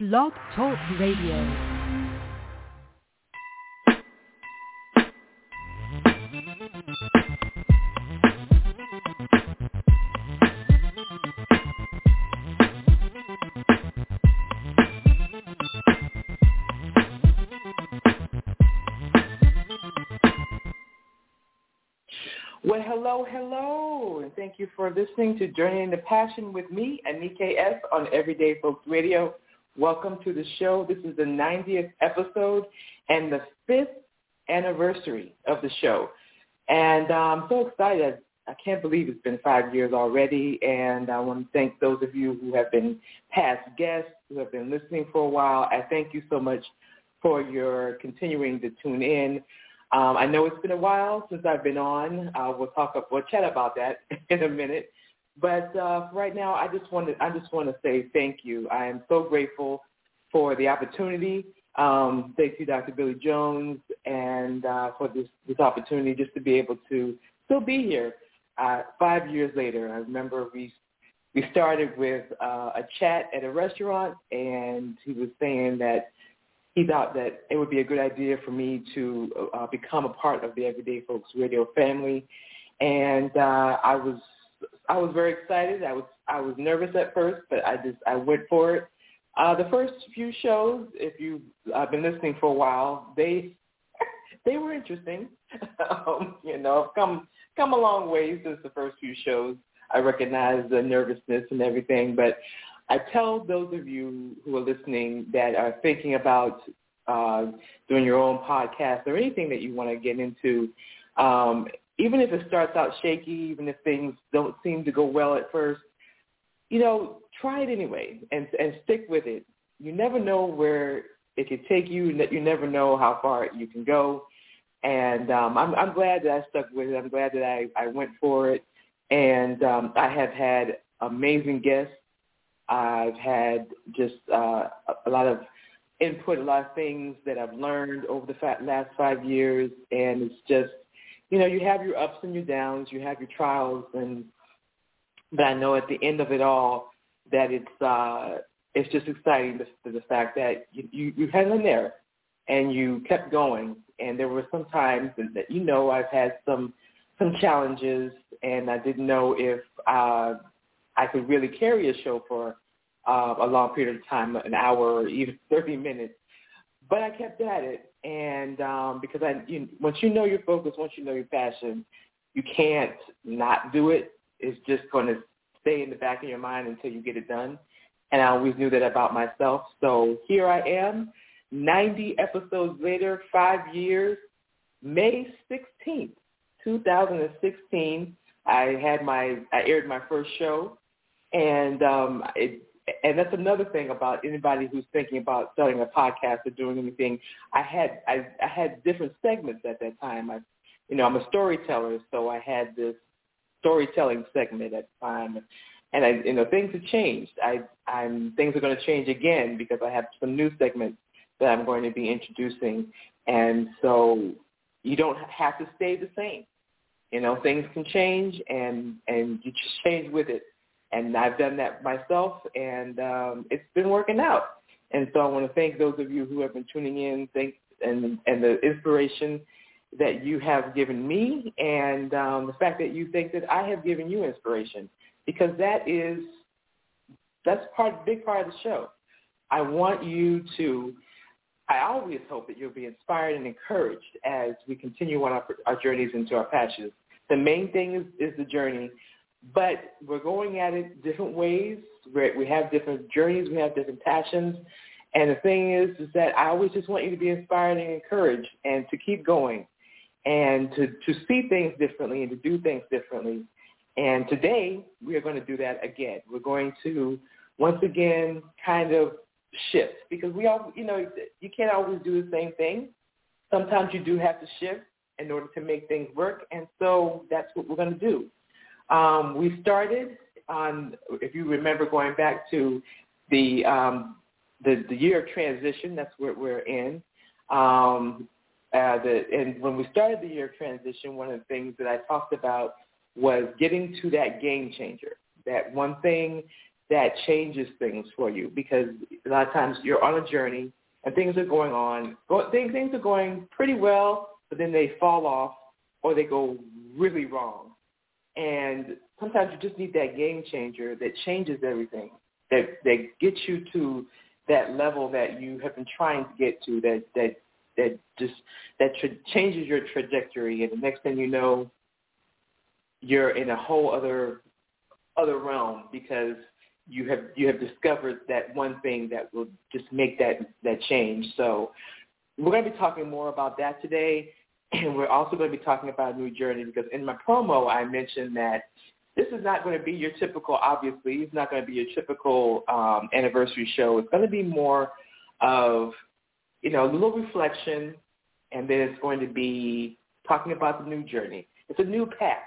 Blog Talk Radio. Well, hello, hello, and thank you for listening to Journey into Passion with me, Anika S. on Everyday Folks Radio. Welcome to the show. This is the 90th episode and the fifth anniversary of the show. And I'm so excited. I can't believe it's been five years already. And I want to thank those of you who have been past guests, who have been listening for a while. I thank you so much for your continuing to tune in. Um, I know it's been a while since I've been on. Uh, we'll talk, we'll chat about that in a minute. But uh, right now, I just want to, I just want to say thank you. I am so grateful for the opportunity. Um, thank you, Dr. Billy Jones, and uh, for this this opportunity just to be able to still be here. Uh, five years later, I remember we we started with uh, a chat at a restaurant, and he was saying that he thought that it would be a good idea for me to uh, become a part of the Everyday Folks Radio family, and uh, I was I was very excited. I was I was nervous at first, but I just I went for it. Uh, the first few shows, if you've uh, been listening for a while, they they were interesting. um, you know, I've come come a long way since the first few shows. I recognize the nervousness and everything, but I tell those of you who are listening that are thinking about uh, doing your own podcast or anything that you want to get into, um, even if it starts out shaky, even if things don't seem to go well at first, you know, try it anyway and and stick with it. You never know where it could take you. and You never know how far you can go. And um, I'm I'm glad that I stuck with it. I'm glad that I I went for it. And um, I have had amazing guests I've had just uh, a lot of input, a lot of things that I've learned over the last five years, and it's just, you know, you have your ups and your downs, you have your trials, and but I know at the end of it all that it's uh, it's just exciting the, the fact that you, you hung in there and you kept going, and there were some times that you know I've had some some challenges, and I didn't know if uh, I could really carry a show for uh, a long period of time, an hour or even 30 minutes. But I kept at it, and um, because I, you, once you know your focus, once you know your passion, you can't not do it. It's just going to stay in the back of your mind until you get it done. And I always knew that about myself. So here I am, 90 episodes later, five years, May 16th, 2016. I had my, I aired my first show and um, it, and that's another thing about anybody who's thinking about starting a podcast or doing anything. I had I, I had different segments at that time. I, you know, I'm a storyteller, so I had this storytelling segment at the time, and I, you know, things have changed. I, I'm things are going to change again because I have some new segments that I'm going to be introducing, and so you don't have to stay the same. You know, things can change, and and you just change with it and I've done that myself, and um, it's been working out. And so I want to thank those of you who have been tuning in, thank and and the inspiration that you have given me, and um, the fact that you think that I have given you inspiration, because that is that's part big part of the show. I want you to. I always hope that you'll be inspired and encouraged as we continue on our, our journeys into our passions. The main thing is, is the journey, but we're going at it different ways. We're, we have different journeys. We have different passions. And the thing is, is that I always just want you to be inspired and encouraged and to keep going and to, to see things differently and to do things differently. And today we are going to do that again. We're going to once again kind of shift because we all, you know, you can't always do the same thing. Sometimes you do have to shift in order to make things work. And so that's what we're going to do. Um, we started on, if you remember going back to the, um, the, the year of transition, that's what we're in. Um, uh, the, and when we started the year of transition, one of the things that I talked about was getting to that game changer, that one thing that changes things for you because a lot of times you're on a journey and things are going on, go, things, things are going pretty well, but then they fall off or they go really wrong. And sometimes you just need that game changer that changes everything, that, that gets you to that level that you have been trying to get to, that, that, that just, that tra- changes your trajectory. And the next thing you know, you're in a whole other, other realm because you have you have discovered that one thing that will just make that that change. So we're going to be talking more about that today, and we're also going to be talking about a new journey because in my promo I mentioned that this is not going to be your typical. Obviously, it's not going to be your typical um, anniversary show. It's going to be more of you know a little reflection, and then it's going to be talking about the new journey. It's a new path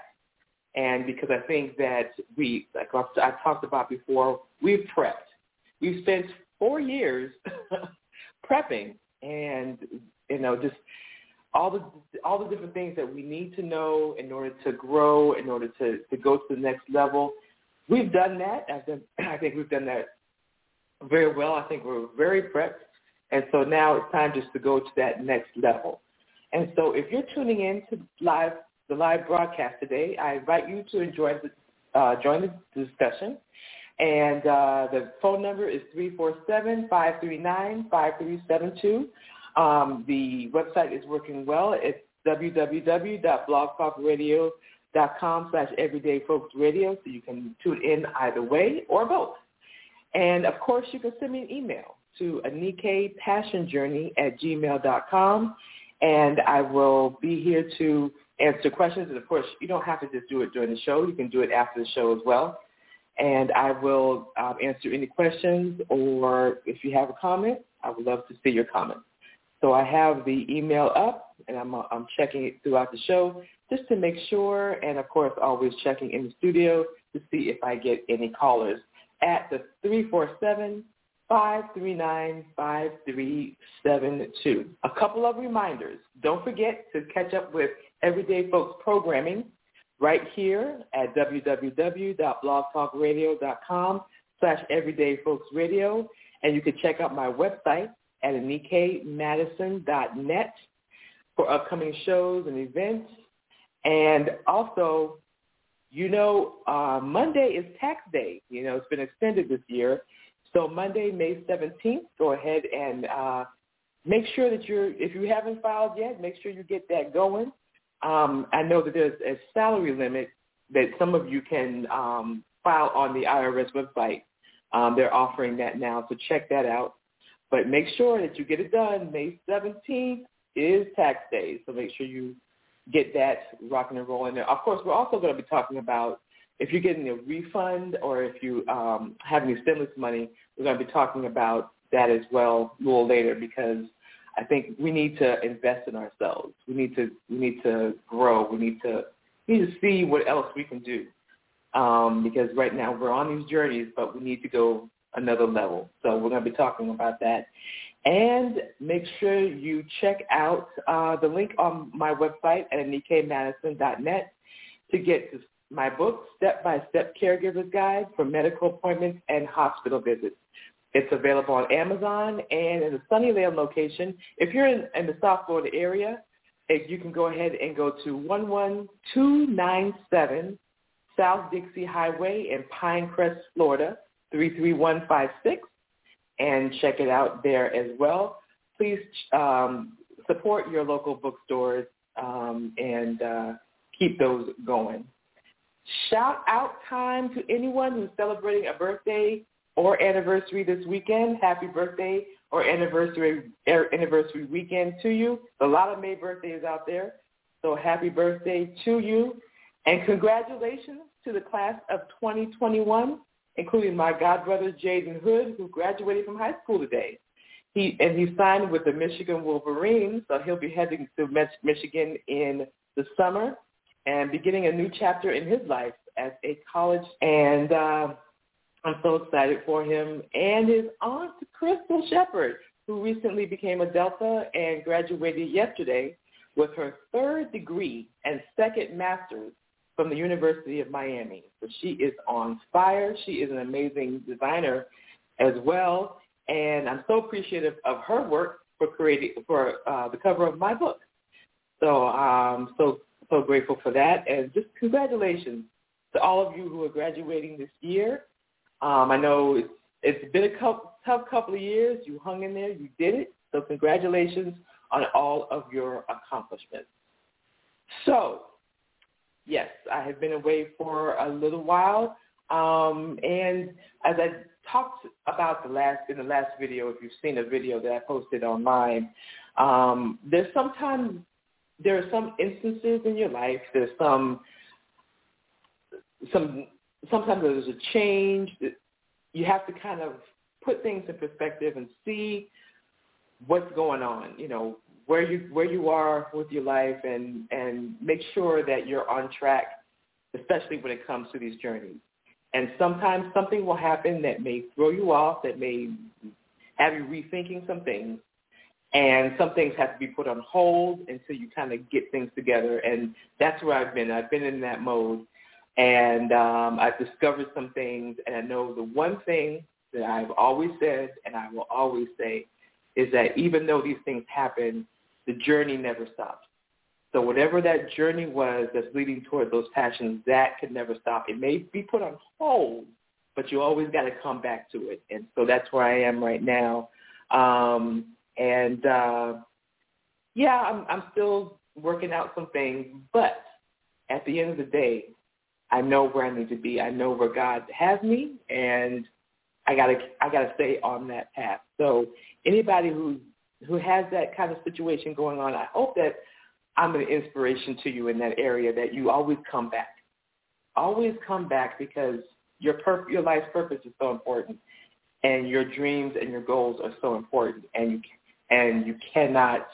and because I think that we, like I talked about before, we've prepped. We've spent four years prepping and, you know, just all the all the different things that we need to know in order to grow, in order to, to go to the next level. We've done that. I think, I think we've done that very well. I think we're very prepped. And so now it's time just to go to that next level. And so if you're tuning in to live the live broadcast today. I invite you to enjoy the, uh, join the discussion. And uh, the phone number is 347-539-5372. Um, the website is working well. It's www.blogtalkradio.com slash everyday so you can tune in either way or both. And of course, you can send me an email to Anika at gmail.com, and I will be here to answer questions. And of course, you don't have to just do it during the show. You can do it after the show as well. And I will um, answer any questions or if you have a comment, I would love to see your comment. So I have the email up and I'm, uh, I'm checking it throughout the show just to make sure and of course always checking in the studio to see if I get any callers at the 347 539-5372. A couple of reminders. Don't forget to catch up with Everyday Folks programming right here at www.blogtalkradio.com slash everydayfolksradio. And you can check out my website at anikmadison.net for upcoming shows and events. And also, you know, uh, Monday is tax day. You know, it's been extended this year. So Monday, May 17th, go ahead and uh, make sure that you're, if you haven't filed yet, make sure you get that going. Um, I know that there's a salary limit that some of you can um, file on the IRS website. Um, they're offering that now, so check that out. But make sure that you get it done. May 17th is tax day, so make sure you get that rocking and rolling. There. Of course, we're also going to be talking about if you're getting a refund or if you um, have any stimulus money, we're going to be talking about that as well a little later because – I think we need to invest in ourselves. We need to we need to grow. We need to we need to see what else we can do. Um, because right now we're on these journeys, but we need to go another level. So we're going to be talking about that. And make sure you check out uh, the link on my website at anikmadison.net to get my book, Step by Step Caregiver's Guide for Medical Appointments and Hospital Visits. It's available on Amazon and in the Sunnyvale location. If you're in, in the South Florida area, you can go ahead and go to 11297 South Dixie Highway in Pinecrest, Florida, 33156, and check it out there as well. Please um, support your local bookstores um, and uh, keep those going. Shout out time to anyone who's celebrating a birthday or anniversary this weekend. Happy birthday or anniversary er, anniversary weekend to you. A lot of May birthdays out there. So happy birthday to you. And congratulations to the class of 2021, including my godbrother Jaden Hood, who graduated from high school today. He and he signed with the Michigan Wolverines, so he'll be heading to Michigan in the summer and beginning a new chapter in his life as a college and uh, I'm so excited for him and his aunt, Crystal Shepard, who recently became a Delta and graduated yesterday with her third degree and second master's from the University of Miami. So she is on fire. She is an amazing designer as well, and I'm so appreciative of her work for creating for uh, the cover of my book. So I'm so so grateful for that, and just congratulations to all of you who are graduating this year. Um, I know it's it's been a couple, tough couple of years. You hung in there. You did it. So congratulations on all of your accomplishments. So, yes, I have been away for a little while. Um, and as I talked about the last in the last video, if you've seen a video that I posted online, um, there's sometimes there are some instances in your life. There's some some sometimes there's a change. You have to kind of put things in perspective and see what's going on. You know where you where you are with your life, and and make sure that you're on track, especially when it comes to these journeys. And sometimes something will happen that may throw you off, that may have you rethinking some things. And some things have to be put on hold until you kind of get things together. And that's where I've been. I've been in that mode. And um, I've discovered some things. And I know the one thing that I've always said and I will always say is that even though these things happen, the journey never stops. So whatever that journey was that's leading toward those passions, that could never stop. It may be put on hold, but you always got to come back to it. And so that's where I am right now. Um, and uh, yeah, I'm, I'm still working out some things, but at the end of the day, I know where I need to be. I know where God has me, and I gotta I gotta stay on that path. So anybody who who has that kind of situation going on, I hope that I'm an inspiration to you in that area that you always come back. Always come back because your pur- your life's purpose is so important and your dreams and your goals are so important and you and you cannot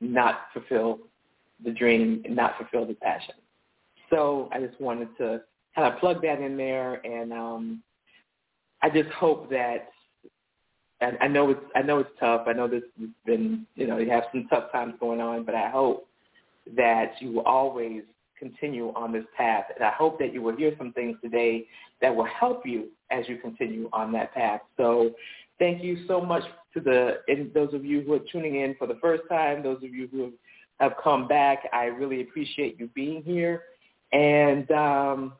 not fulfill the dream and not fulfill the passion. So I just wanted to kind of plug that in there and um I just hope that and I know it's I know it's tough. I know this has been you know you have some tough times going on, but I hope that you will always continue on this path. And I hope that you will hear some things today that will help you as you continue on that path. So thank you so much to the and those of you who are tuning in for the first time, those of you who have come back. I really appreciate you being here. And um,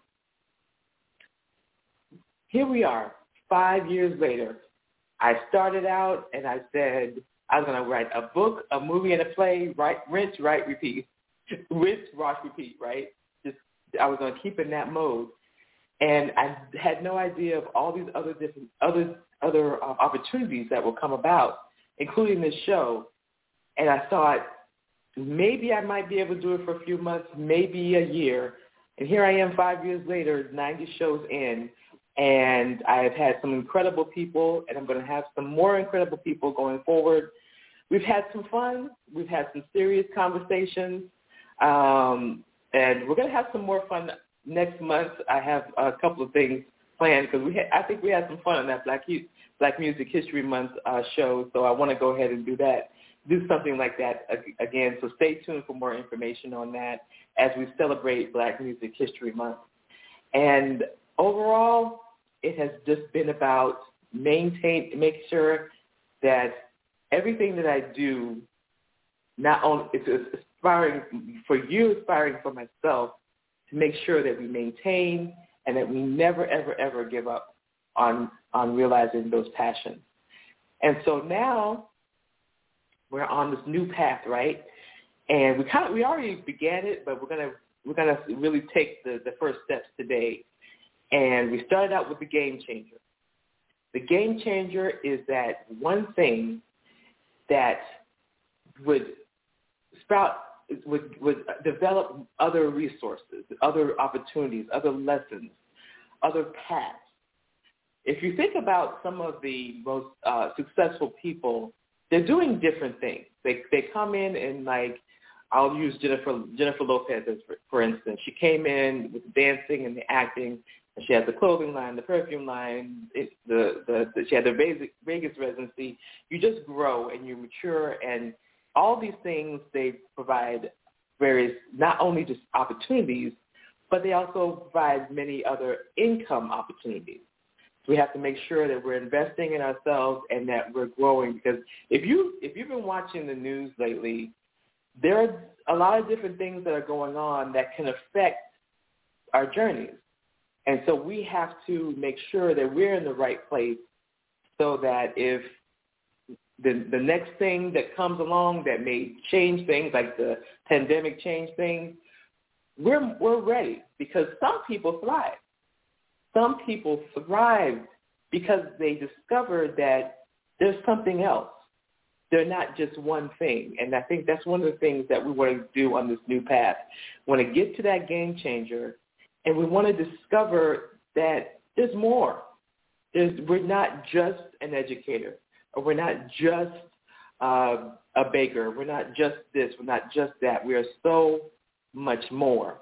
here we are, five years later. I started out and I said I was going to write a book, a movie, and a play, write, rinse, write, repeat. rinse, wash, repeat, right? Just I was going to keep in that mode, and I had no idea of all these other different other other uh, opportunities that will come about, including this show. And I thought maybe I might be able to do it for a few months, maybe a year. And here I am five years later, 90 shows in, and I have had some incredible people, and I'm going to have some more incredible people going forward. We've had some fun. We've had some serious conversations. Um, and we're going to have some more fun next month. I have a couple of things planned because we had, I think we had some fun on that Black Black Music History Month uh, show. So I want to go ahead and do that, do something like that again. So stay tuned for more information on that as we celebrate Black Music History Month. And overall, it has just been about maintain, make sure that everything that I do not only it's aspiring for you, aspiring for myself, to make sure that we maintain and that we never, ever, ever give up on on realizing those passions. And so now we're on this new path, right? And we kind of we already began it, but we're gonna we're gonna really take the, the first steps today. And we started out with the game changer. The game changer is that one thing that would sprout would would develop other resources, other opportunities, other lessons, other paths. If you think about some of the most uh, successful people, they're doing different things. They they come in and like I'll use Jennifer Jennifer Lopez as for, for instance. She came in with the dancing and the acting, and she had the clothing line, the perfume line, it, the, the the she had the Vegas, residency. You just grow and you mature and all these things they provide various not only just opportunities but they also provide many other income opportunities. We have to make sure that we're investing in ourselves and that we're growing because if you if you've been watching the news lately, there are a lot of different things that are going on that can affect our journeys. And so we have to make sure that we're in the right place so that if the the next thing that comes along that may change things, like the pandemic changed things, we're we're ready because some people thrive. Some people thrive because they discovered that there's something else. They're not just one thing. And I think that's one of the things that we want to do on this new path. We want to get to that game changer and we want to discover that there's more. There's, we're not just an educator or we're not just uh, a baker. We're not just this. We're not just that. We are so much more.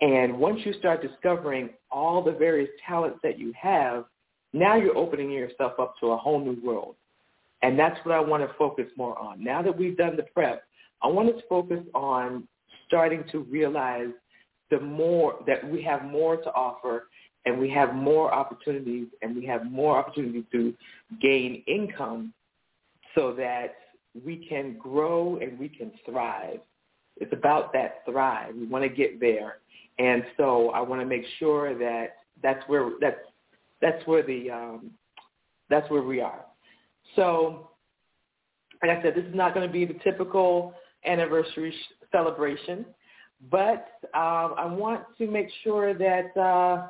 And once you start discovering all the various talents that you have, now you're opening yourself up to a whole new world. And that's what I want to focus more on. Now that we've done the prep, I want to focus on starting to realize the more that we have more to offer and we have more opportunities and we have more opportunities to gain income so that we can grow and we can thrive. It's about that thrive. We want to get there. And so I want to make sure that that's where that's that's where the um, that's where we are. So, like I said, this is not going to be the typical anniversary celebration, but um, I want to make sure that uh,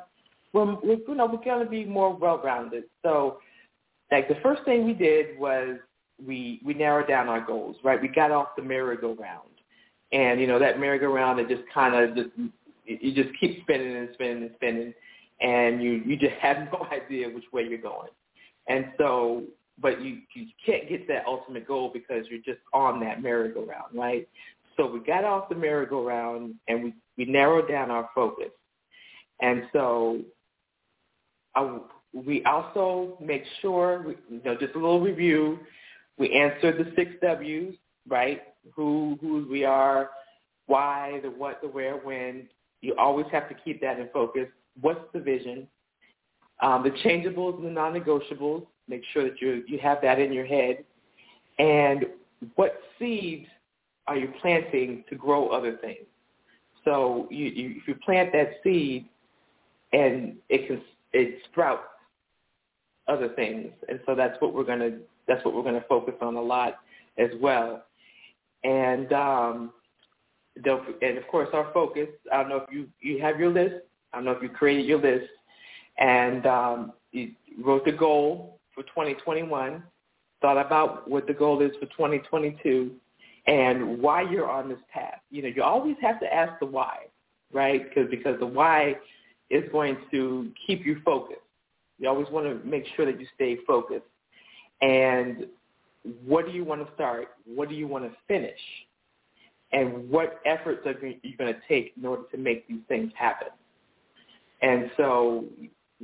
we're, we're you know we're going to be more well-rounded. So, like the first thing we did was we we narrowed down our goals. Right, we got off the merry-go-round, and you know that merry-go-round it just kind of just you just keep spinning and spinning and spinning, and you you just have no idea which way you're going. And so, but you you can't get that ultimate goal because you're just on that merry-go-round, right? So we got off the merry-go-round and we we narrowed down our focus. And so, I, we also make sure, we, you know, just a little review. We answered the six W's, right? Who, who we are, why, the what, the where, when, you always have to keep that in focus. What's the vision? Um, the changeables and the non-negotiables, make sure that you, you have that in your head. And what seeds are you planting to grow other things? So you, you, if you plant that seed and it can it sprouts other things, and so that's what we're gonna that's what we're gonna focus on a lot as well. And um, and of course our focus. I don't know if you you have your list. I don't know if you created your list and um, you wrote the goal for 2021. Thought about what the goal is for 2022 and why you're on this path. You know, you always have to ask the why, right? Because because the why is going to keep you focused. You always want to make sure that you stay focused. And what do you want to start? What do you want to finish? and what efforts are you going to take in order to make these things happen? And so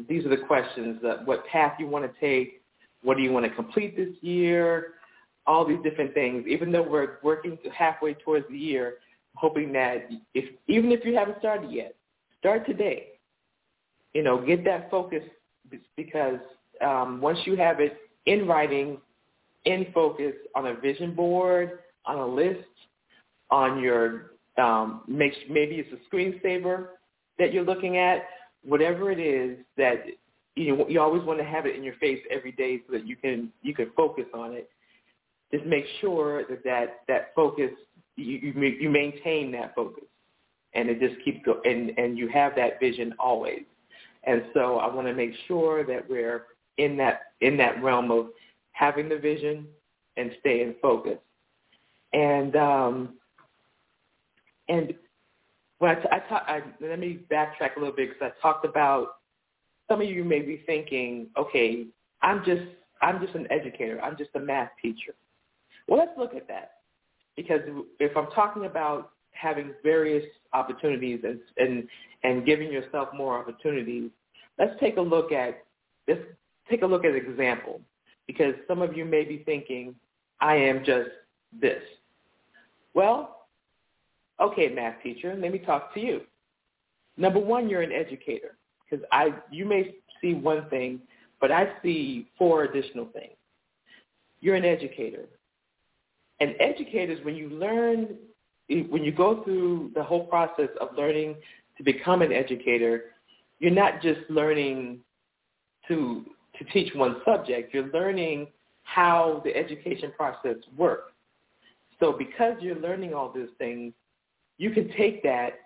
these are the questions that what path you want to take, what do you want to complete this year, all these different things. Even though we're working halfway towards the year, hoping that if even if you haven't started yet, start today. You know, get that focus because um, once you have it in writing, in focus, on a vision board, on a list, on your um, maybe it's a screensaver that you're looking at, whatever it is that you know, you always want to have it in your face every day so that you can you can focus on it. Just make sure that that, that focus you, you you maintain that focus, and it just keeps go and and you have that vision always. And so I want to make sure that we're in that in that realm of having the vision and staying focused. And um, and when I, t- I, talk, let me backtrack a little bit because I talked about some of you may be thinking, okay, I'm just I'm just an educator. I'm just a math teacher. Well, let's look at that because if I'm talking about having various opportunities and and and giving yourself more opportunities, let's take a look at let's take a look at an example because some of you may be thinking, I am just this. Well, Okay, math teacher, let me talk to you. Number one, you're an educator because I you may see one thing, but I see four additional things. You're an educator. And educators, when you learn, when you go through the whole process of learning to become an educator, you're not just learning to to teach one subject. You're learning how the education process works. So because you're learning all these things, you can take that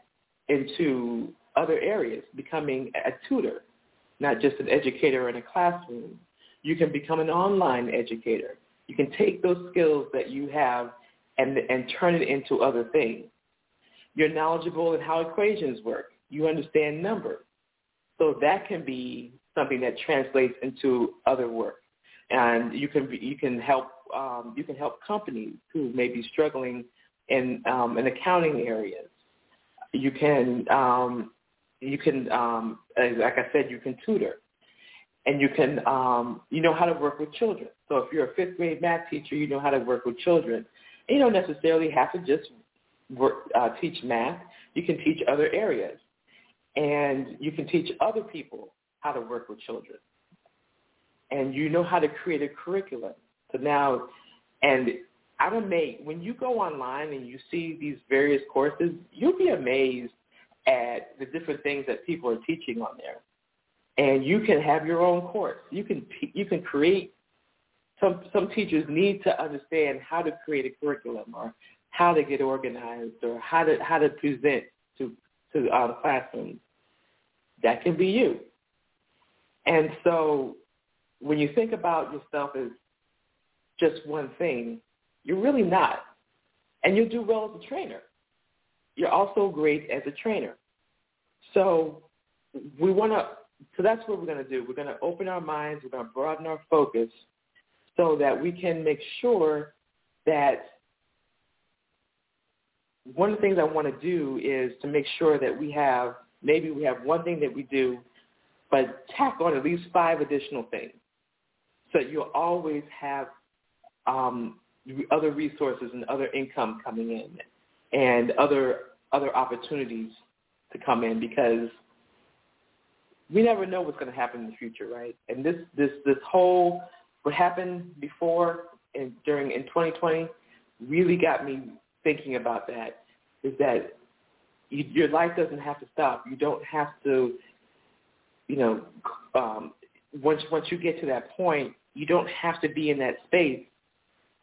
into other areas, becoming a tutor, not just an educator in a classroom. You can become an online educator. You can take those skills that you have and, and turn it into other things. You're knowledgeable in how equations work. You understand numbers. So that can be something that translates into other work. And you can, you can help um, you can help companies who may be struggling in um, in accounting areas. You can um, you can um, like I said, you can tutor, and you can um, you know how to work with children. So if you're a fifth grade math teacher, you know how to work with children. You don't necessarily have to just work, uh, teach math. You can teach other areas, and you can teach other people how to work with children. And you know how to create a curriculum so now, and I'm amazed when you go online and you see these various courses, you'll be amazed at the different things that people are teaching on there. And you can have your own course. You can you can create. Some some teachers need to understand how to create a curriculum or how to get organized or how to how to present to to the classrooms. That can be you. And so when you think about yourself as just one thing, you're really not. And you'll do well as a trainer. You're also great as a trainer. So we want to, so that's what we're going to do. We're going to open our minds. We're going to broaden our focus so that we can make sure that one of the things I want to do is to make sure that we have, maybe we have one thing that we do, but tack on at least five additional things. So you'll always have um, other resources and other income coming in and other other opportunities to come in because we never know what's going to happen in the future, right? And this this this whole what happened before and during in 2020 really got me thinking about that. Is that you, your life doesn't have to stop. You don't have to, you know, um, once once you get to that point, you don't have to be in that space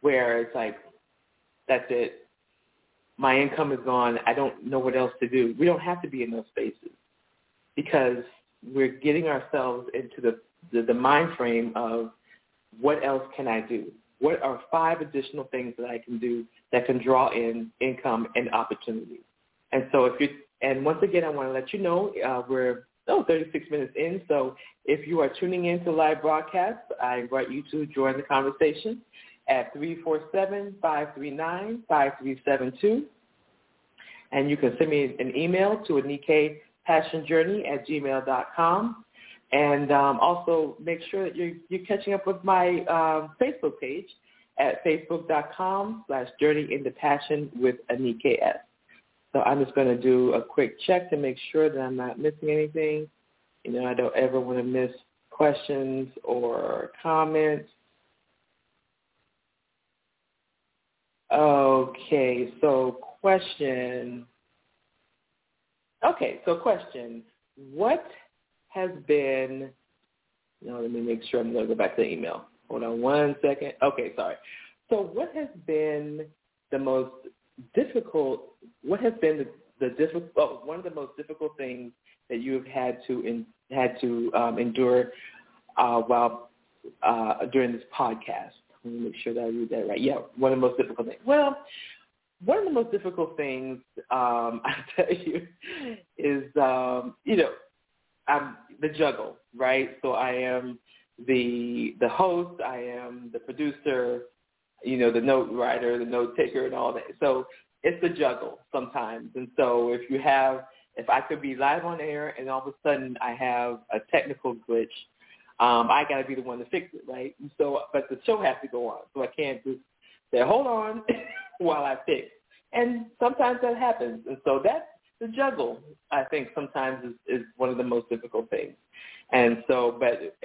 where it's like, that's it. My income is gone. I don't know what else to do. We don't have to be in those spaces because we're getting ourselves into the, the, the mind frame of what else can I do? What are five additional things that I can do that can draw in income and opportunity? And so if you and once again, I want to let you know uh, we're oh, 36 minutes in. So if you are tuning in to live broadcast, I invite you to join the conversation at 347-539-5372. And you can send me an email to Anika Passion Journey at gmail.com. And um, also make sure that you're, you're catching up with my uh, Facebook page at facebook.com slash journey into passion with Anika S. So I'm just going to do a quick check to make sure that I'm not missing anything. You know, I don't ever want to miss questions or comments. Okay, so question. Okay, so question. What has been, no, let me make sure I'm going to go back to the email. Hold on one second. Okay, sorry. So what has been the most difficult, what has been the, the difficult, oh, one of the most difficult things that you have had to in, had to um, endure uh, while uh, during this podcast? Let me make sure that I read that right. Yeah, one of the most difficult things. Well, one of the most difficult things um, I tell you is um, you know I'm the juggle, right? So I am the the host, I am the producer, you know, the note writer, the note taker, and all that. So it's a juggle sometimes. And so if you have, if I could be live on air and all of a sudden I have a technical glitch um, I got to be the one to fix it, right? And so, but the show has to go on, so I can't just say, hold on while I fix. And sometimes that happens, and so that's the juggle, I think sometimes is, is one of the most difficult things. And so, but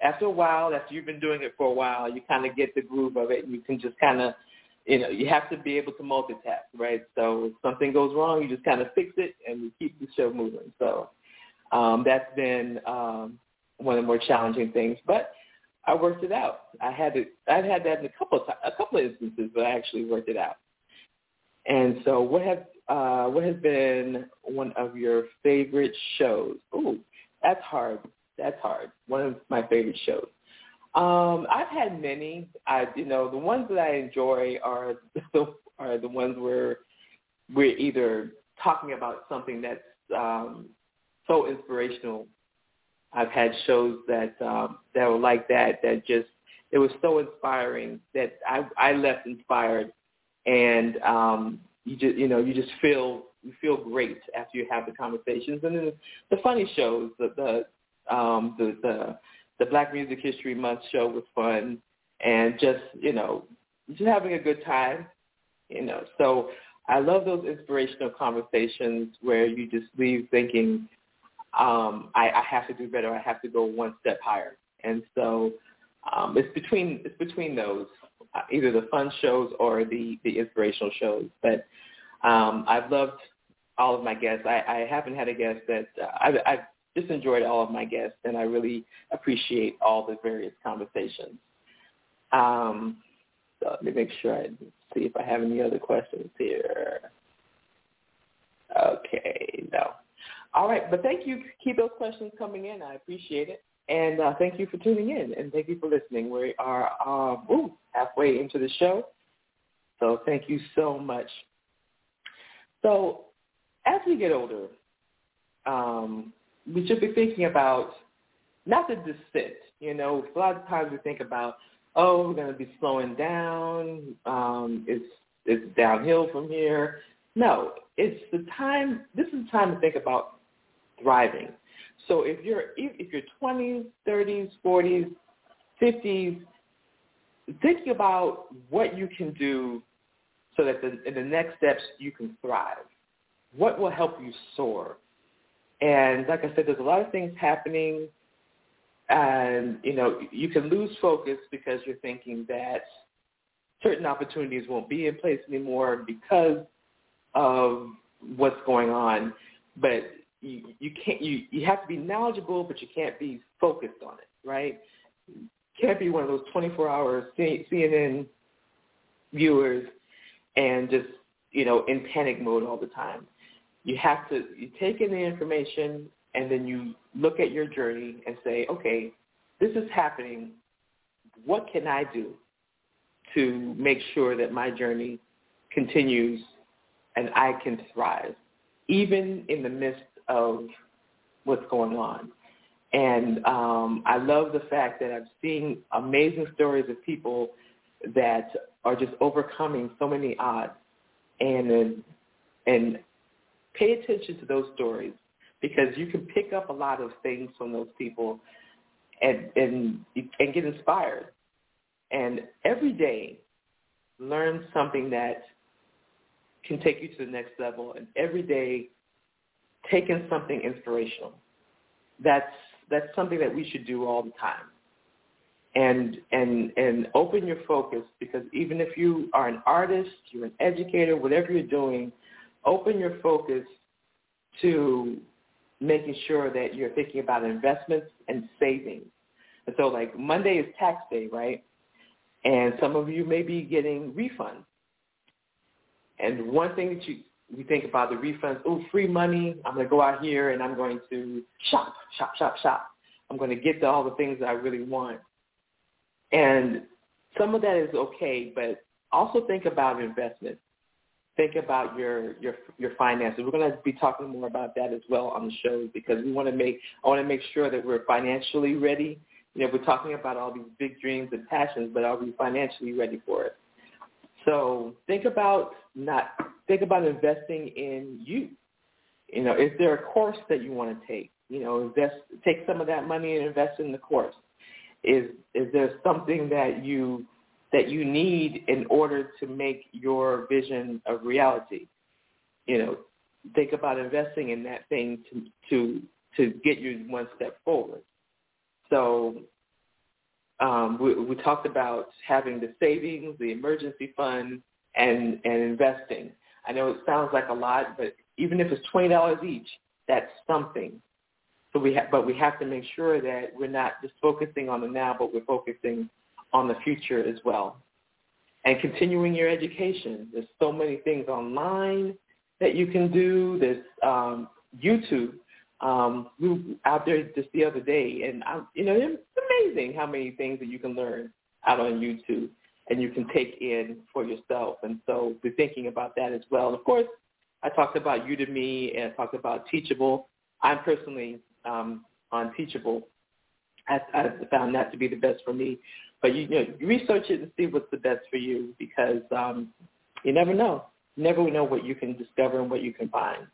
after a while, after you've been doing it for a while, you kind of get the groove of it. And you can just kind of, you know, you have to be able to multitask, right? So if something goes wrong, you just kind of fix it and you keep the show moving. So um, that's been um, one of the more challenging things, but I worked it out. I had it. I've had that in a couple of a couple of instances, but I actually worked it out. And so, what have uh, what has been one of your favorite shows? Ooh, that's hard. That's hard. One of my favorite shows. Um, I've had many. I, you know, the ones that I enjoy are the are the ones where we're either talking about something that's um, so inspirational. I've had shows that um, that were like that. That just it was so inspiring that I I left inspired, and um, you just you know you just feel you feel great after you have the conversations. And then the funny shows, the the um, the, the the Black Music History Month show was fun, and just you know just having a good time. You know, so I love those inspirational conversations where you just leave thinking, um, I, I have to do better. I have to go one step higher. And so um, it's between it's between those, uh, either the fun shows or the the inspirational shows. But um, I've loved all of my guests. I, I haven't had a guest that uh, I've, I've just enjoyed all of my guests, and I really appreciate all the various conversations. Um, so let me make sure I see if I have any other questions here. Okay, no. All right, but thank you. Keep those questions coming in. I appreciate it. And uh, thank you for tuning in, and thank you for listening. We are uh, halfway into the show, so thank you so much. So as we get older, um, we should be thinking about not the descent. You know, a lot of times we think about, oh, we're going to be slowing down. Um, it's it's downhill from here. No, it's the time. This is the time to think about thriving. So if you're if you're 20s, 30s, 40s, 50s, think about what you can do so that the, in the next steps you can thrive. What will help you soar? And like I said, there's a lot of things happening, and you know you can lose focus because you're thinking that certain opportunities won't be in place anymore because of what's going on. But you, can't you, you have to be knowledgeable, but you can't be focused on it, right? You can't be one of those 24-hour CNN viewers and just you know in panic mode all the time. You have to you take in the information and then you look at your journey and say, okay, this is happening. What can I do to make sure that my journey continues and I can thrive, even in the midst of what's going on. And um, I love the fact that I've seen amazing stories of people that are just overcoming so many odds. And and pay attention to those stories because you can pick up a lot of things from those people and and and get inspired. And every day learn something that can take you to the next level and every day taking something inspirational. That's that's something that we should do all the time. And and and open your focus because even if you are an artist, you're an educator, whatever you're doing, open your focus to making sure that you're thinking about investments and savings. And so like Monday is tax day, right? And some of you may be getting refunds. And one thing that you we think about the refunds, oh, free money, I'm going to go out here and I'm going to shop, shop, shop, shop. I'm going to get to all the things that I really want. And some of that is okay, but also think about investment. Think about your your your finances. We're going to be talking more about that as well on the show because we want to make I want to make sure that we're financially ready. You know, we're talking about all these big dreams and passions, but are we financially ready for it? So think about not think about investing in you. You know, is there a course that you want to take? You know, invest take some of that money and invest in the course. Is is there something that you that you need in order to make your vision a reality? You know, think about investing in that thing to to to get you one step forward. So um, we, we talked about having the savings, the emergency fund, and and investing. I know it sounds like a lot, but even if it's twenty dollars each, that's something. So we have, but we have to make sure that we're not just focusing on the now, but we're focusing on the future as well. And continuing your education. There's so many things online that you can do. There's um, YouTube. Um, we were out there just the other day, and I, you know, it's amazing how many things that you can learn out on YouTube and you can take in for yourself. And so we're thinking about that as well. And of course, I talked about Udemy and I talked about Teachable. I'm personally um, on Teachable. I, I found that to be the best for me. But you, you know, research it and see what's the best for you because um, you never know. You never know what you can discover and what you can find.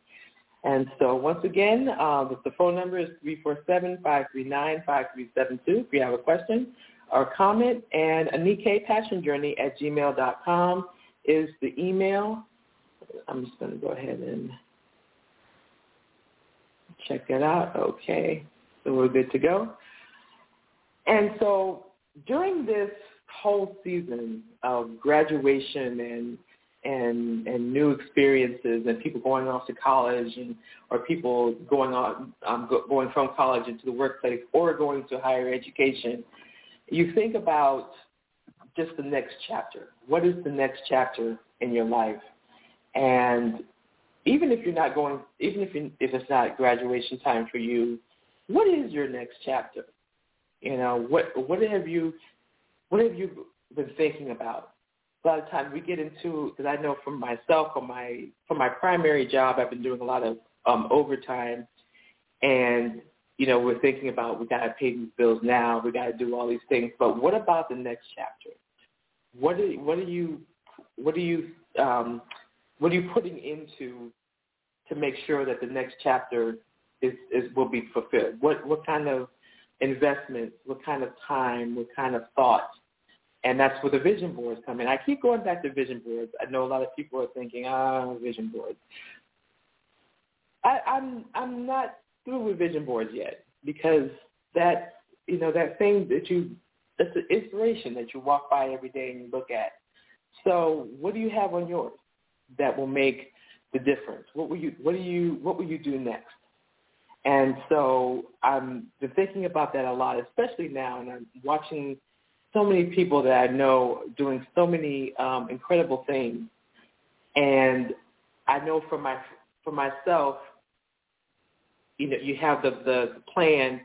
And so once again, uh, the phone number is 347-539-5372 if you have a question or comment. Anika Passion Journey at gmail.com is the email. I'm just going to go ahead and check that out. Okay, so we're good to go. And so during this whole season of graduation and and and new experiences and people going off to college and or people going on um, go, going from college into the workplace or going to higher education, you think about just the next chapter. What is the next chapter in your life? And even if you're not going, even if you, if it's not graduation time for you, what is your next chapter? You know, what what have you what have you been thinking about? A lot of times we get into because I know from myself, from my from my primary job, I've been doing a lot of um, overtime, and you know we're thinking about we got to pay these bills now, we got to do all these things. But what about the next chapter? What are what are you what are you um, what are you putting into to make sure that the next chapter is, is will be fulfilled? What what kind of investment, what kind of time, what kind of thought? And that's where the vision boards come in. I keep going back to vision boards. I know a lot of people are thinking, ah, vision boards. I, I'm I'm not through with vision boards yet because that you know that thing that you that's an inspiration that you walk by every day and you look at. So what do you have on yours that will make the difference? What will you what do you what will you do next? And so I'm been thinking about that a lot, especially now, and I'm watching so many people that I know doing so many um, incredible things. And I know for my for myself, you know, you have the the plan,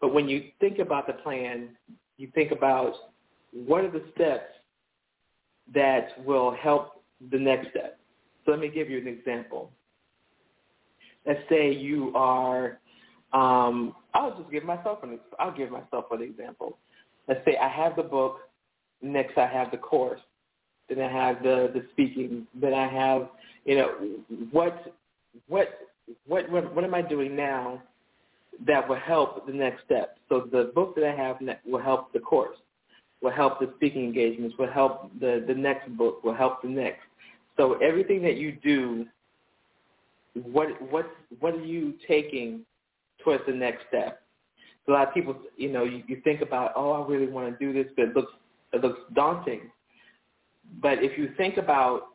but when you think about the plan, you think about what are the steps that will help the next step. So let me give you an example. Let's say you are, um, I'll just give myself an, I'll give myself an example. Let's say I have the book, next I have the course, then I have the, the speaking, then I have, you know, what, what, what, what, what am I doing now that will help the next step? So the book that I have will help the course, will help the speaking engagements, will help the, the next book, will help the next. So everything that you do, what what what are you taking towards the next step? A lot of people, you know, you, you think about, oh, I really want to do this, but it looks it looks daunting. But if you think about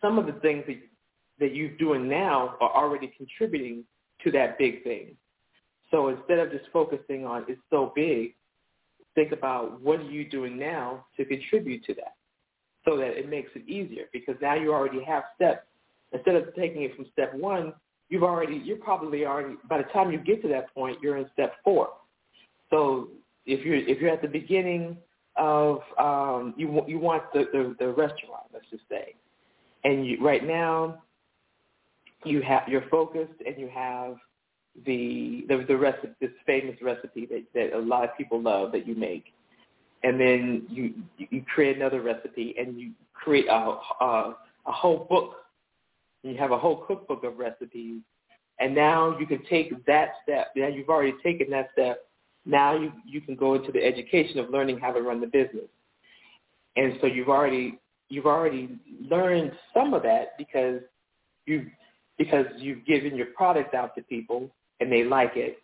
some of the things that that you're doing now are already contributing to that big thing. So instead of just focusing on it's so big, think about what are you doing now to contribute to that so that it makes it easier because now you already have steps. Instead of taking it from step one, you've already, you're probably already, by the time you get to that point, you're in step four. So if you're, if you're at the beginning of, um, you, you want the, the, the restaurant, let's just say, and you, right now you have, you're focused and you have the, the, the recipe, this famous recipe that, that a lot of people love that you make and then you you create another recipe and you create a a, a whole book. You have a whole cookbook of recipes, and now you can take that step. Now you've already taken that step. Now you you can go into the education of learning how to run the business, and so you've already you've already learned some of that because you because you've given your product out to people and they like it,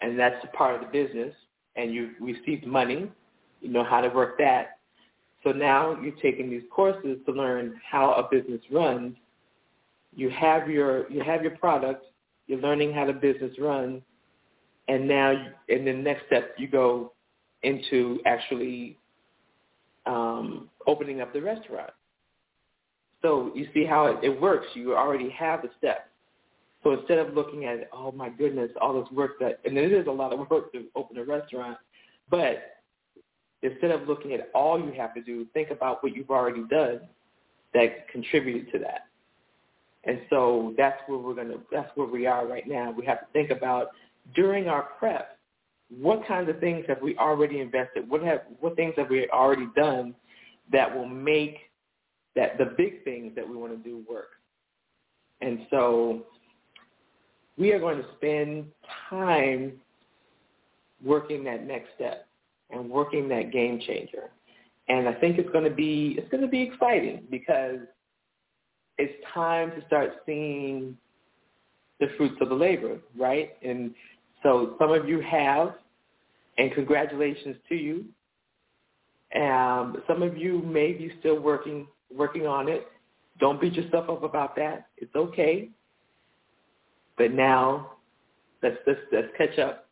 and that's a part of the business, and you've received money, you know how to work that. So now you're taking these courses to learn how a business runs. You have your you have your product. You're learning how the business runs, and now in the next step you go into actually um, opening up the restaurant. So you see how it, it works. You already have the steps. So instead of looking at, oh my goodness, all this work that, and it is a lot of work to open a restaurant, but instead of looking at all you have to do, think about what you've already done that contributed to that. And so that's where we're gonna, that's where we are right now. We have to think about during our prep, what kinds of things have we already invested? What have, what things have we already done that will make that the big things that we want to do work? And so we are going to spend time working that next step and working that game changer. And I think it's going to be it's going to be exciting because it's time to start seeing the fruits of the labor, right? And so some of you have, and congratulations to you. Um, some of you may be still working working on it. Don't beat yourself up about that. It's okay. But now, let's let's, let's catch up,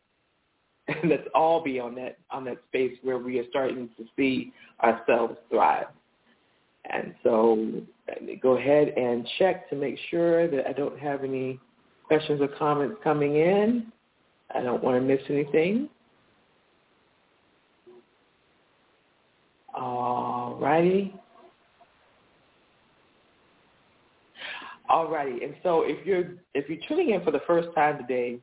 and let's all be on that on that space where we are starting to see ourselves thrive. And so, go ahead and check to make sure that I don't have any questions or comments coming in. I don't want to miss anything. All righty. Alrighty, and so if you're if you're tuning in for the first time today,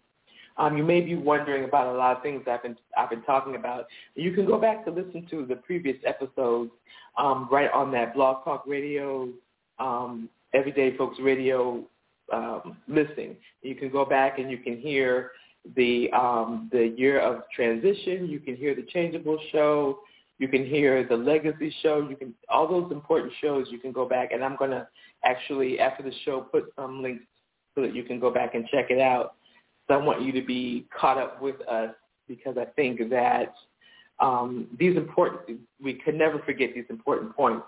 um, you may be wondering about a lot of things I've been I've been talking about. You can go back to listen to the previous episodes um, right on that Blog Talk Radio, um, Everyday Folks Radio um, listing. You can go back and you can hear the um, the year of transition. You can hear the Changeable Show. You can hear the Legacy Show. You can all those important shows. You can go back, and I'm gonna actually after the show put some links so that you can go back and check it out. So I want you to be caught up with us because I think that um, these important, we can never forget these important points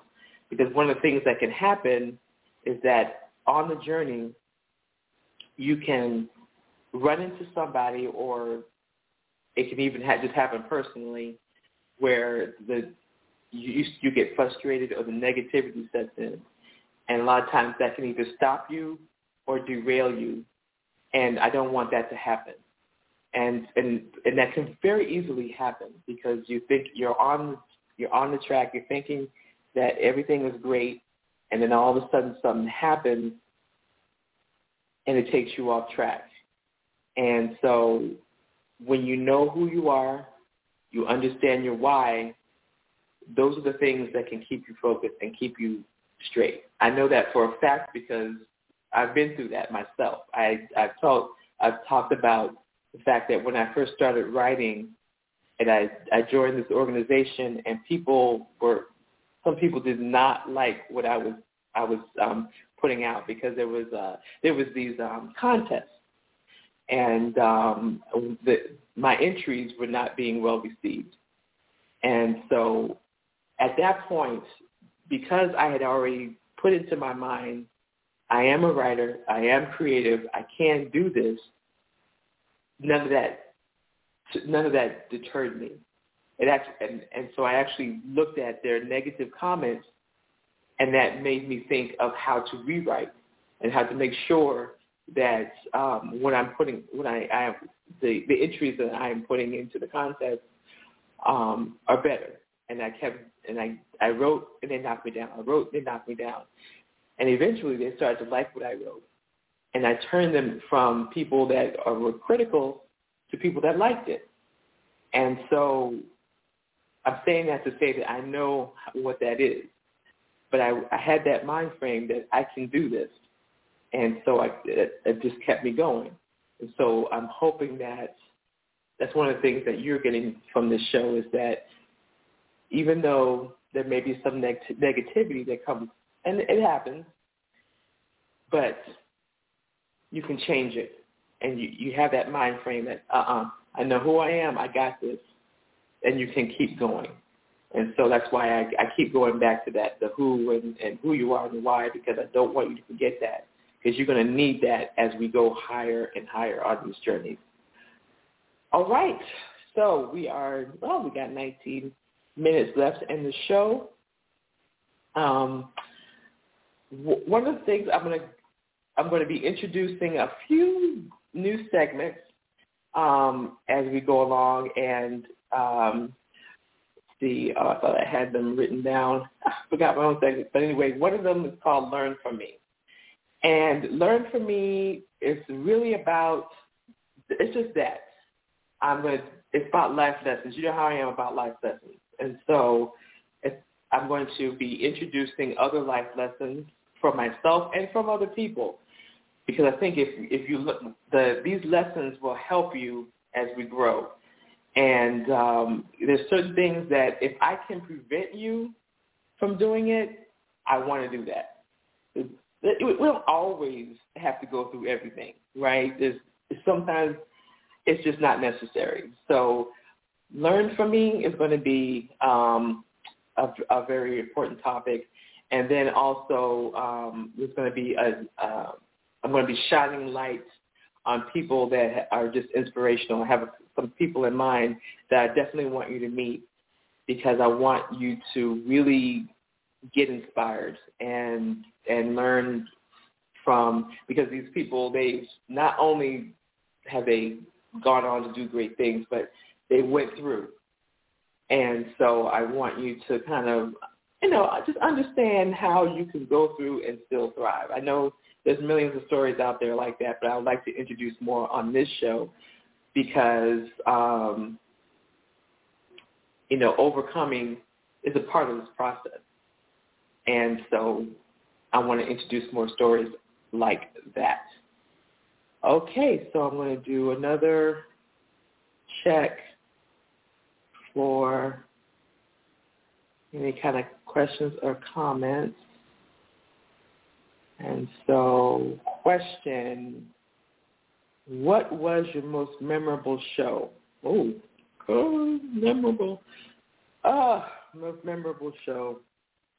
because one of the things that can happen is that on the journey, you can run into somebody or it can even ha- just happen personally where the you, you get frustrated or the negativity sets in and a lot of times that can either stop you or derail you. And I don't want that to happen. And and and that can very easily happen because you think you're on you're on the track, you're thinking that everything is great, and then all of a sudden something happens and it takes you off track. And so when you know who you are, you understand your why, those are the things that can keep you focused and keep you straight. I know that for a fact because I've been through that myself. I, I've told, I've talked about the fact that when I first started writing, and I, I joined this organization, and people were, some people did not like what I was, I was um, putting out because there was, uh, there was these um, contests, and um, the, my entries were not being well received, and so at that point, because I had already put into my mind, I am a writer, I am creative, I can do this, none of that none of that deterred me. It actually, and, and so I actually looked at their negative comments and that made me think of how to rewrite and how to make sure that um, when I'm putting when I, I have the, the entries that I am putting into the contest um, are better. And I kept and I, I wrote and they knocked me down. I wrote, they knocked me down. And eventually they started to like what I wrote. And I turned them from people that are, were critical to people that liked it. And so I'm saying that to say that I know what that is. But I, I had that mind frame that I can do this. And so I, it, it just kept me going. And so I'm hoping that that's one of the things that you're getting from this show is that even though there may be some neg- negativity that comes, and it happens, but you can change it, and you you have that mind frame that uh uh I know who I am, I got this, and you can keep going. And so that's why I, I keep going back to that, the who and, and who you are and why, because I don't want you to forget that, because you're going to need that as we go higher and higher on these journeys. All right, so we are, well, we got 19 minutes left in the show. Um, w- one of the things I'm going to I'm going to be introducing a few new segments um, as we go along, and um, see, oh, I thought I had them written down. I forgot my own segment, but anyway, one of them is called "Learn from Me," and "Learn from Me" is really about. It's just that I'm going to. It's about life lessons. You know how I am about life lessons, and so I'm going to be introducing other life lessons for myself and from other people because I think if if you look, the these lessons will help you as we grow. And um, there's certain things that if I can prevent you from doing it, I want to do that. We don't always have to go through everything, right? There's sometimes it's just not necessary. So learn from me is going to be um, a, a very important topic. And then also um, there's going to be a, uh, I'm going to be shining light on people that are just inspirational. I have some people in mind that I definitely want you to meet because I want you to really get inspired and and learn from because these people they not only have they gone on to do great things, but they went through. And so I want you to kind of, you know, just understand how you can go through and still thrive. I know there's millions of stories out there like that, but I would like to introduce more on this show because, um, you know, overcoming is a part of this process. And so I want to introduce more stories like that. Okay, so I'm going to do another check for any kind of questions or comments. And so, question, what was your most memorable show? Oh, oh memorable. Ah, most memorable show.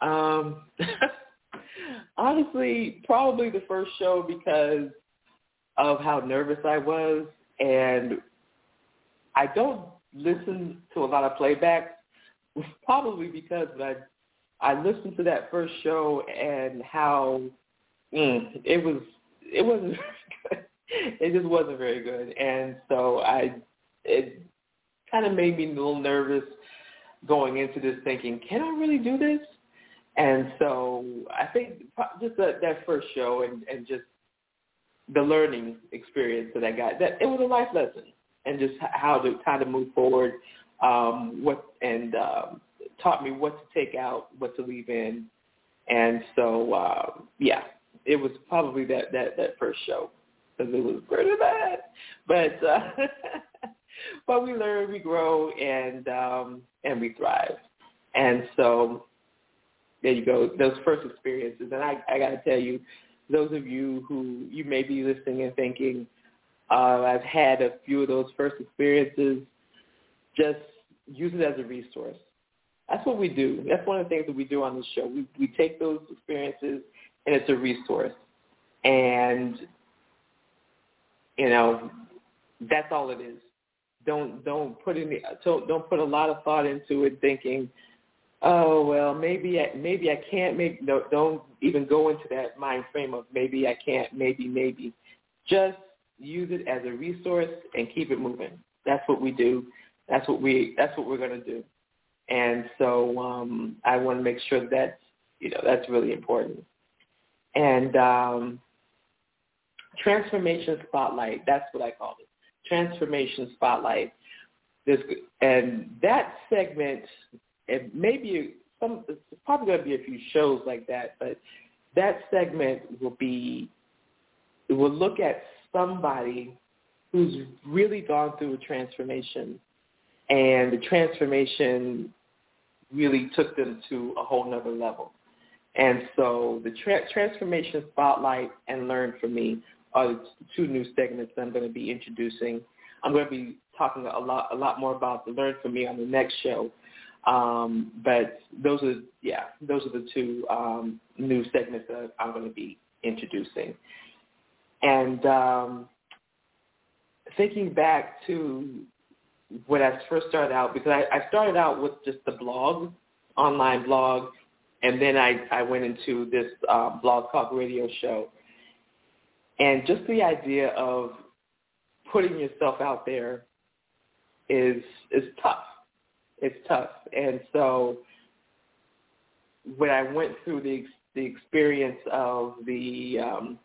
Um, honestly, probably the first show because of how nervous I was, and I don't listen to a lot of playback, probably because I I listened to that first show and how mm, it was it wasn't very good. It just wasn't very good, and so I it kind of made me a little nervous going into this, thinking, can I really do this? And so I think just that, that first show and, and just the learning experience that I got, that it was a life lesson. And just how to kind of move forward, um, what and um, taught me what to take out, what to leave in, and so uh, yeah, it was probably that that that first show. Because it was pretty bad, but uh, but we learn, we grow, and um, and we thrive, and so there you go. Those first experiences, and I I got to tell you, those of you who you may be listening and thinking, uh, I've had a few of those first experiences. Just use it as a resource. That's what we do. That's one of the things that we do on the show. We we take those experiences and it's a resource. And you know, that's all it is. Don't don't put any don't don't put a lot of thought into it, thinking, oh well, maybe I, maybe I can't. Maybe no, don't even go into that mind frame of maybe I can't, maybe maybe. Just use it as a resource and keep it moving. That's what we do. That's what we that's what we're going to do. And so um, I want to make sure that that's you know that's really important. And um, transformation spotlight. That's what I call it. Transformation spotlight. This and that segment. It may be some. It's probably going to be a few shows like that, but that segment will be. It will look at somebody who's really gone through a transformation, and the transformation really took them to a whole nother level. And so the tra- transformation spotlight and learn from me are the two new segments that I'm going to be introducing. I'm going to be talking a lot a lot more about the Learn from Me on the next show. Um, but those are yeah, those are the two um, new segments that I'm going to be introducing. And um, thinking back to when I first started out, because I, I started out with just the blog, online blog, and then I, I went into this uh, blog talk radio show. And just the idea of putting yourself out there is is tough. It's tough. And so when I went through the the experience of the um,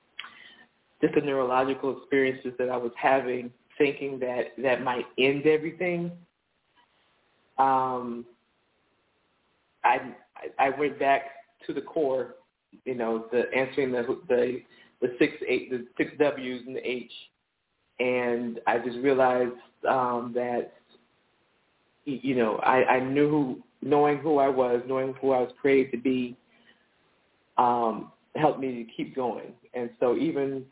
just the neurological experiences that I was having, thinking that that might end everything. Um, I I went back to the core, you know, the answering the the the six eight the six W's and the H, and I just realized um, that you know I, I knew who, knowing who I was, knowing who I was created to be, um, helped me to keep going. And so even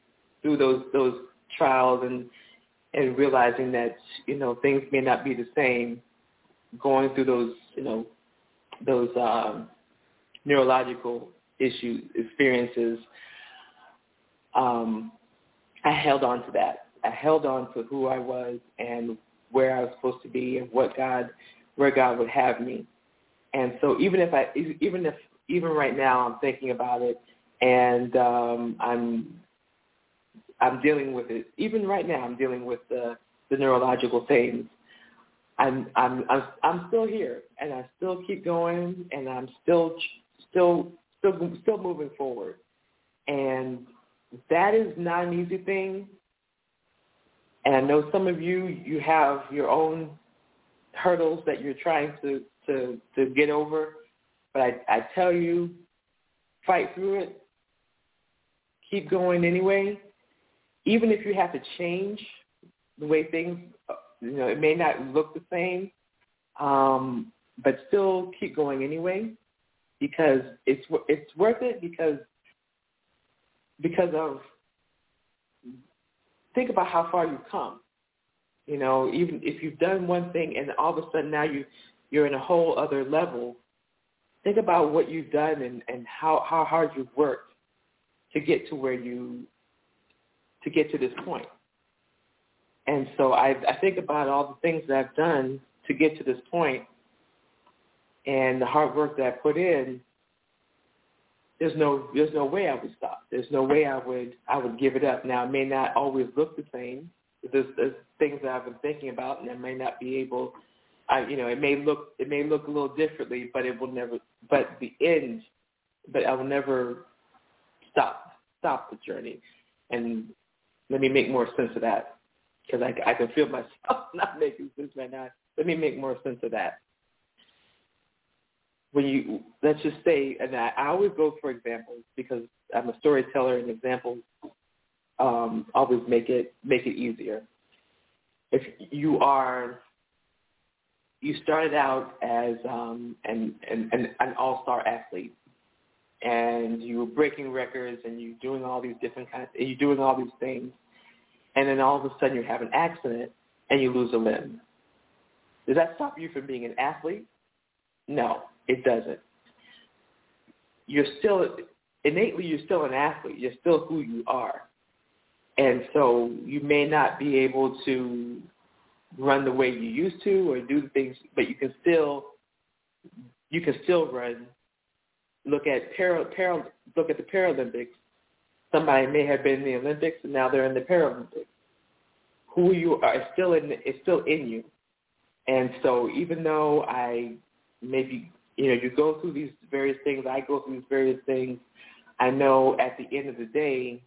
through those those trials and and realizing that you know things may not be the same, going through those you know those um, neurological issues experiences, um, I held on to that. I held on to who I was and where I was supposed to be and what God, where God would have me. And so even if I, even if, even right now I'm thinking about it and um, I'm, I'm dealing with it. Even right now I'm dealing with the, the neurological things. I'm, I'm, I'm, I'm still here and I still keep going and I'm still, still, still, still moving forward. And that is not an easy thing. And I know some of you, you have your own hurdles that you're trying to, to, to get over. But I, I tell you, fight through it. Keep going anyway. Even if you have to change the way things, you know, it may not look the same, um, but still keep going anyway because it's it's worth it because because of think about how far you've come. You know, even if you've done one thing and all of a sudden now you you're in a whole other level, think about what you've done and, and how, how hard you've worked to get to where you to get to this point. And so I, I think about all the things that I've done to get to this point and the hard work that I put in, there's no there's no way I would stop. There's no way I would I would give it up. Now it may not always look the same. There's, there's things that I've been thinking about, and I may not be able. I you know it may look it may look a little differently, but it will never. But the end, but I will never stop stop the journey. And let me make more sense of that because I I can feel myself not making sense right now. Let me make more sense of that when you let's just say, and I, I always go for examples because I'm a storyteller, and examples um, always make it make it easier. If you are you started out as um, an, an, an, all-star athlete, and you were breaking records, and you're doing all these different kinds, and you're doing all these things, and then all of a sudden you have an accident and you lose a limb. Does that stop you from being an athlete? No. It doesn't. You're still innately you're still an athlete. You're still who you are. And so you may not be able to run the way you used to or do the things but you can still you can still run. Look at para, para look at the Paralympics. Somebody may have been in the Olympics and now they're in the Paralympics. Who you are is still in is still in you. And so even though I maybe you know, you go through these various things. I go through these various things. I know at the end of the day,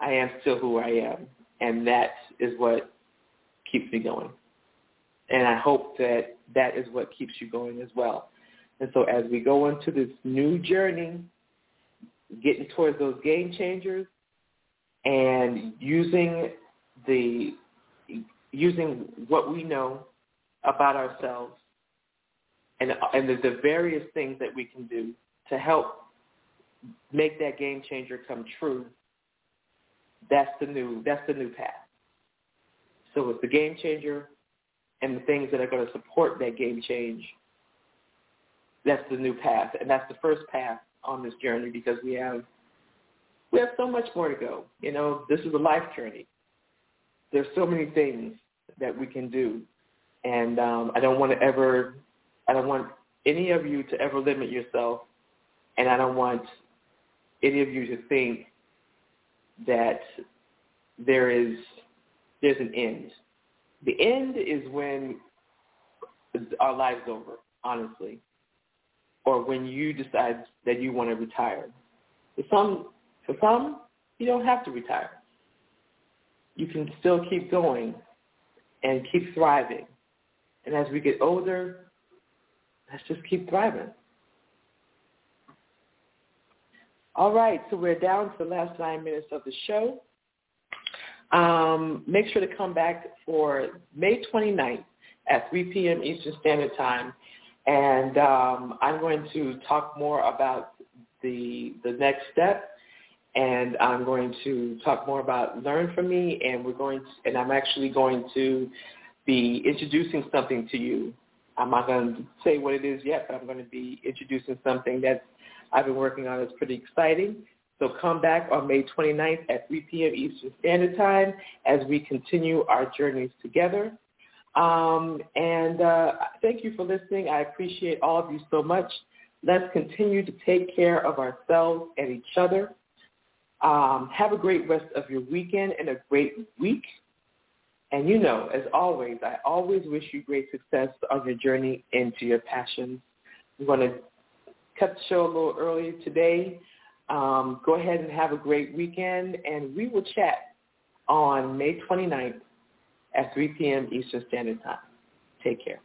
I am still who I am, and that is what keeps me going. And I hope that that is what keeps you going as well. And so as we go into this new journey, getting towards those game changers and using the using what we know about ourselves and and the, the various things that we can do to help make that game changer come true. that's the new that's the new path. So it's the game changer and the things that are going to support that game change. That's the new path, and that's the first path on this journey because we have we have so much more to go. You know, this is a life journey. There's so many things that we can do, and um, I don't want to ever, I don't want any of you to ever limit yourself, and I don't want any of you to think that there is there's an end. The end is when our life's over, honestly, or when you decide that you want to retire. For some, for some, you don't have to retire. You can still keep going and keep thriving. And as we get older, let's just keep thriving. All right, so we're down to the last nine minutes of the show. Um, make sure to come back for May 29th at 3 p.m. Eastern Standard Time. And um, I'm going to talk more about the, the next step. And I'm going to talk more about Learn From Me. And, we're going to, and I'm actually going to be introducing something to you. I'm not going to say what it is yet, but I'm going to be introducing something that I've been working on. It's pretty exciting. So come back on May 29th at 3 p.m. Eastern Standard Time as we continue our journeys together. Um, and uh, thank you for listening. I appreciate all of you so much. Let's continue to take care of ourselves and each other. Um, have a great rest of your weekend and a great week. And you know, as always, I always wish you great success on your journey into your passions. I'm going to cut the show a little early today. Um, go ahead and have a great weekend, and we will chat on May 29th at 3 p.m. Eastern Standard Time. Take care.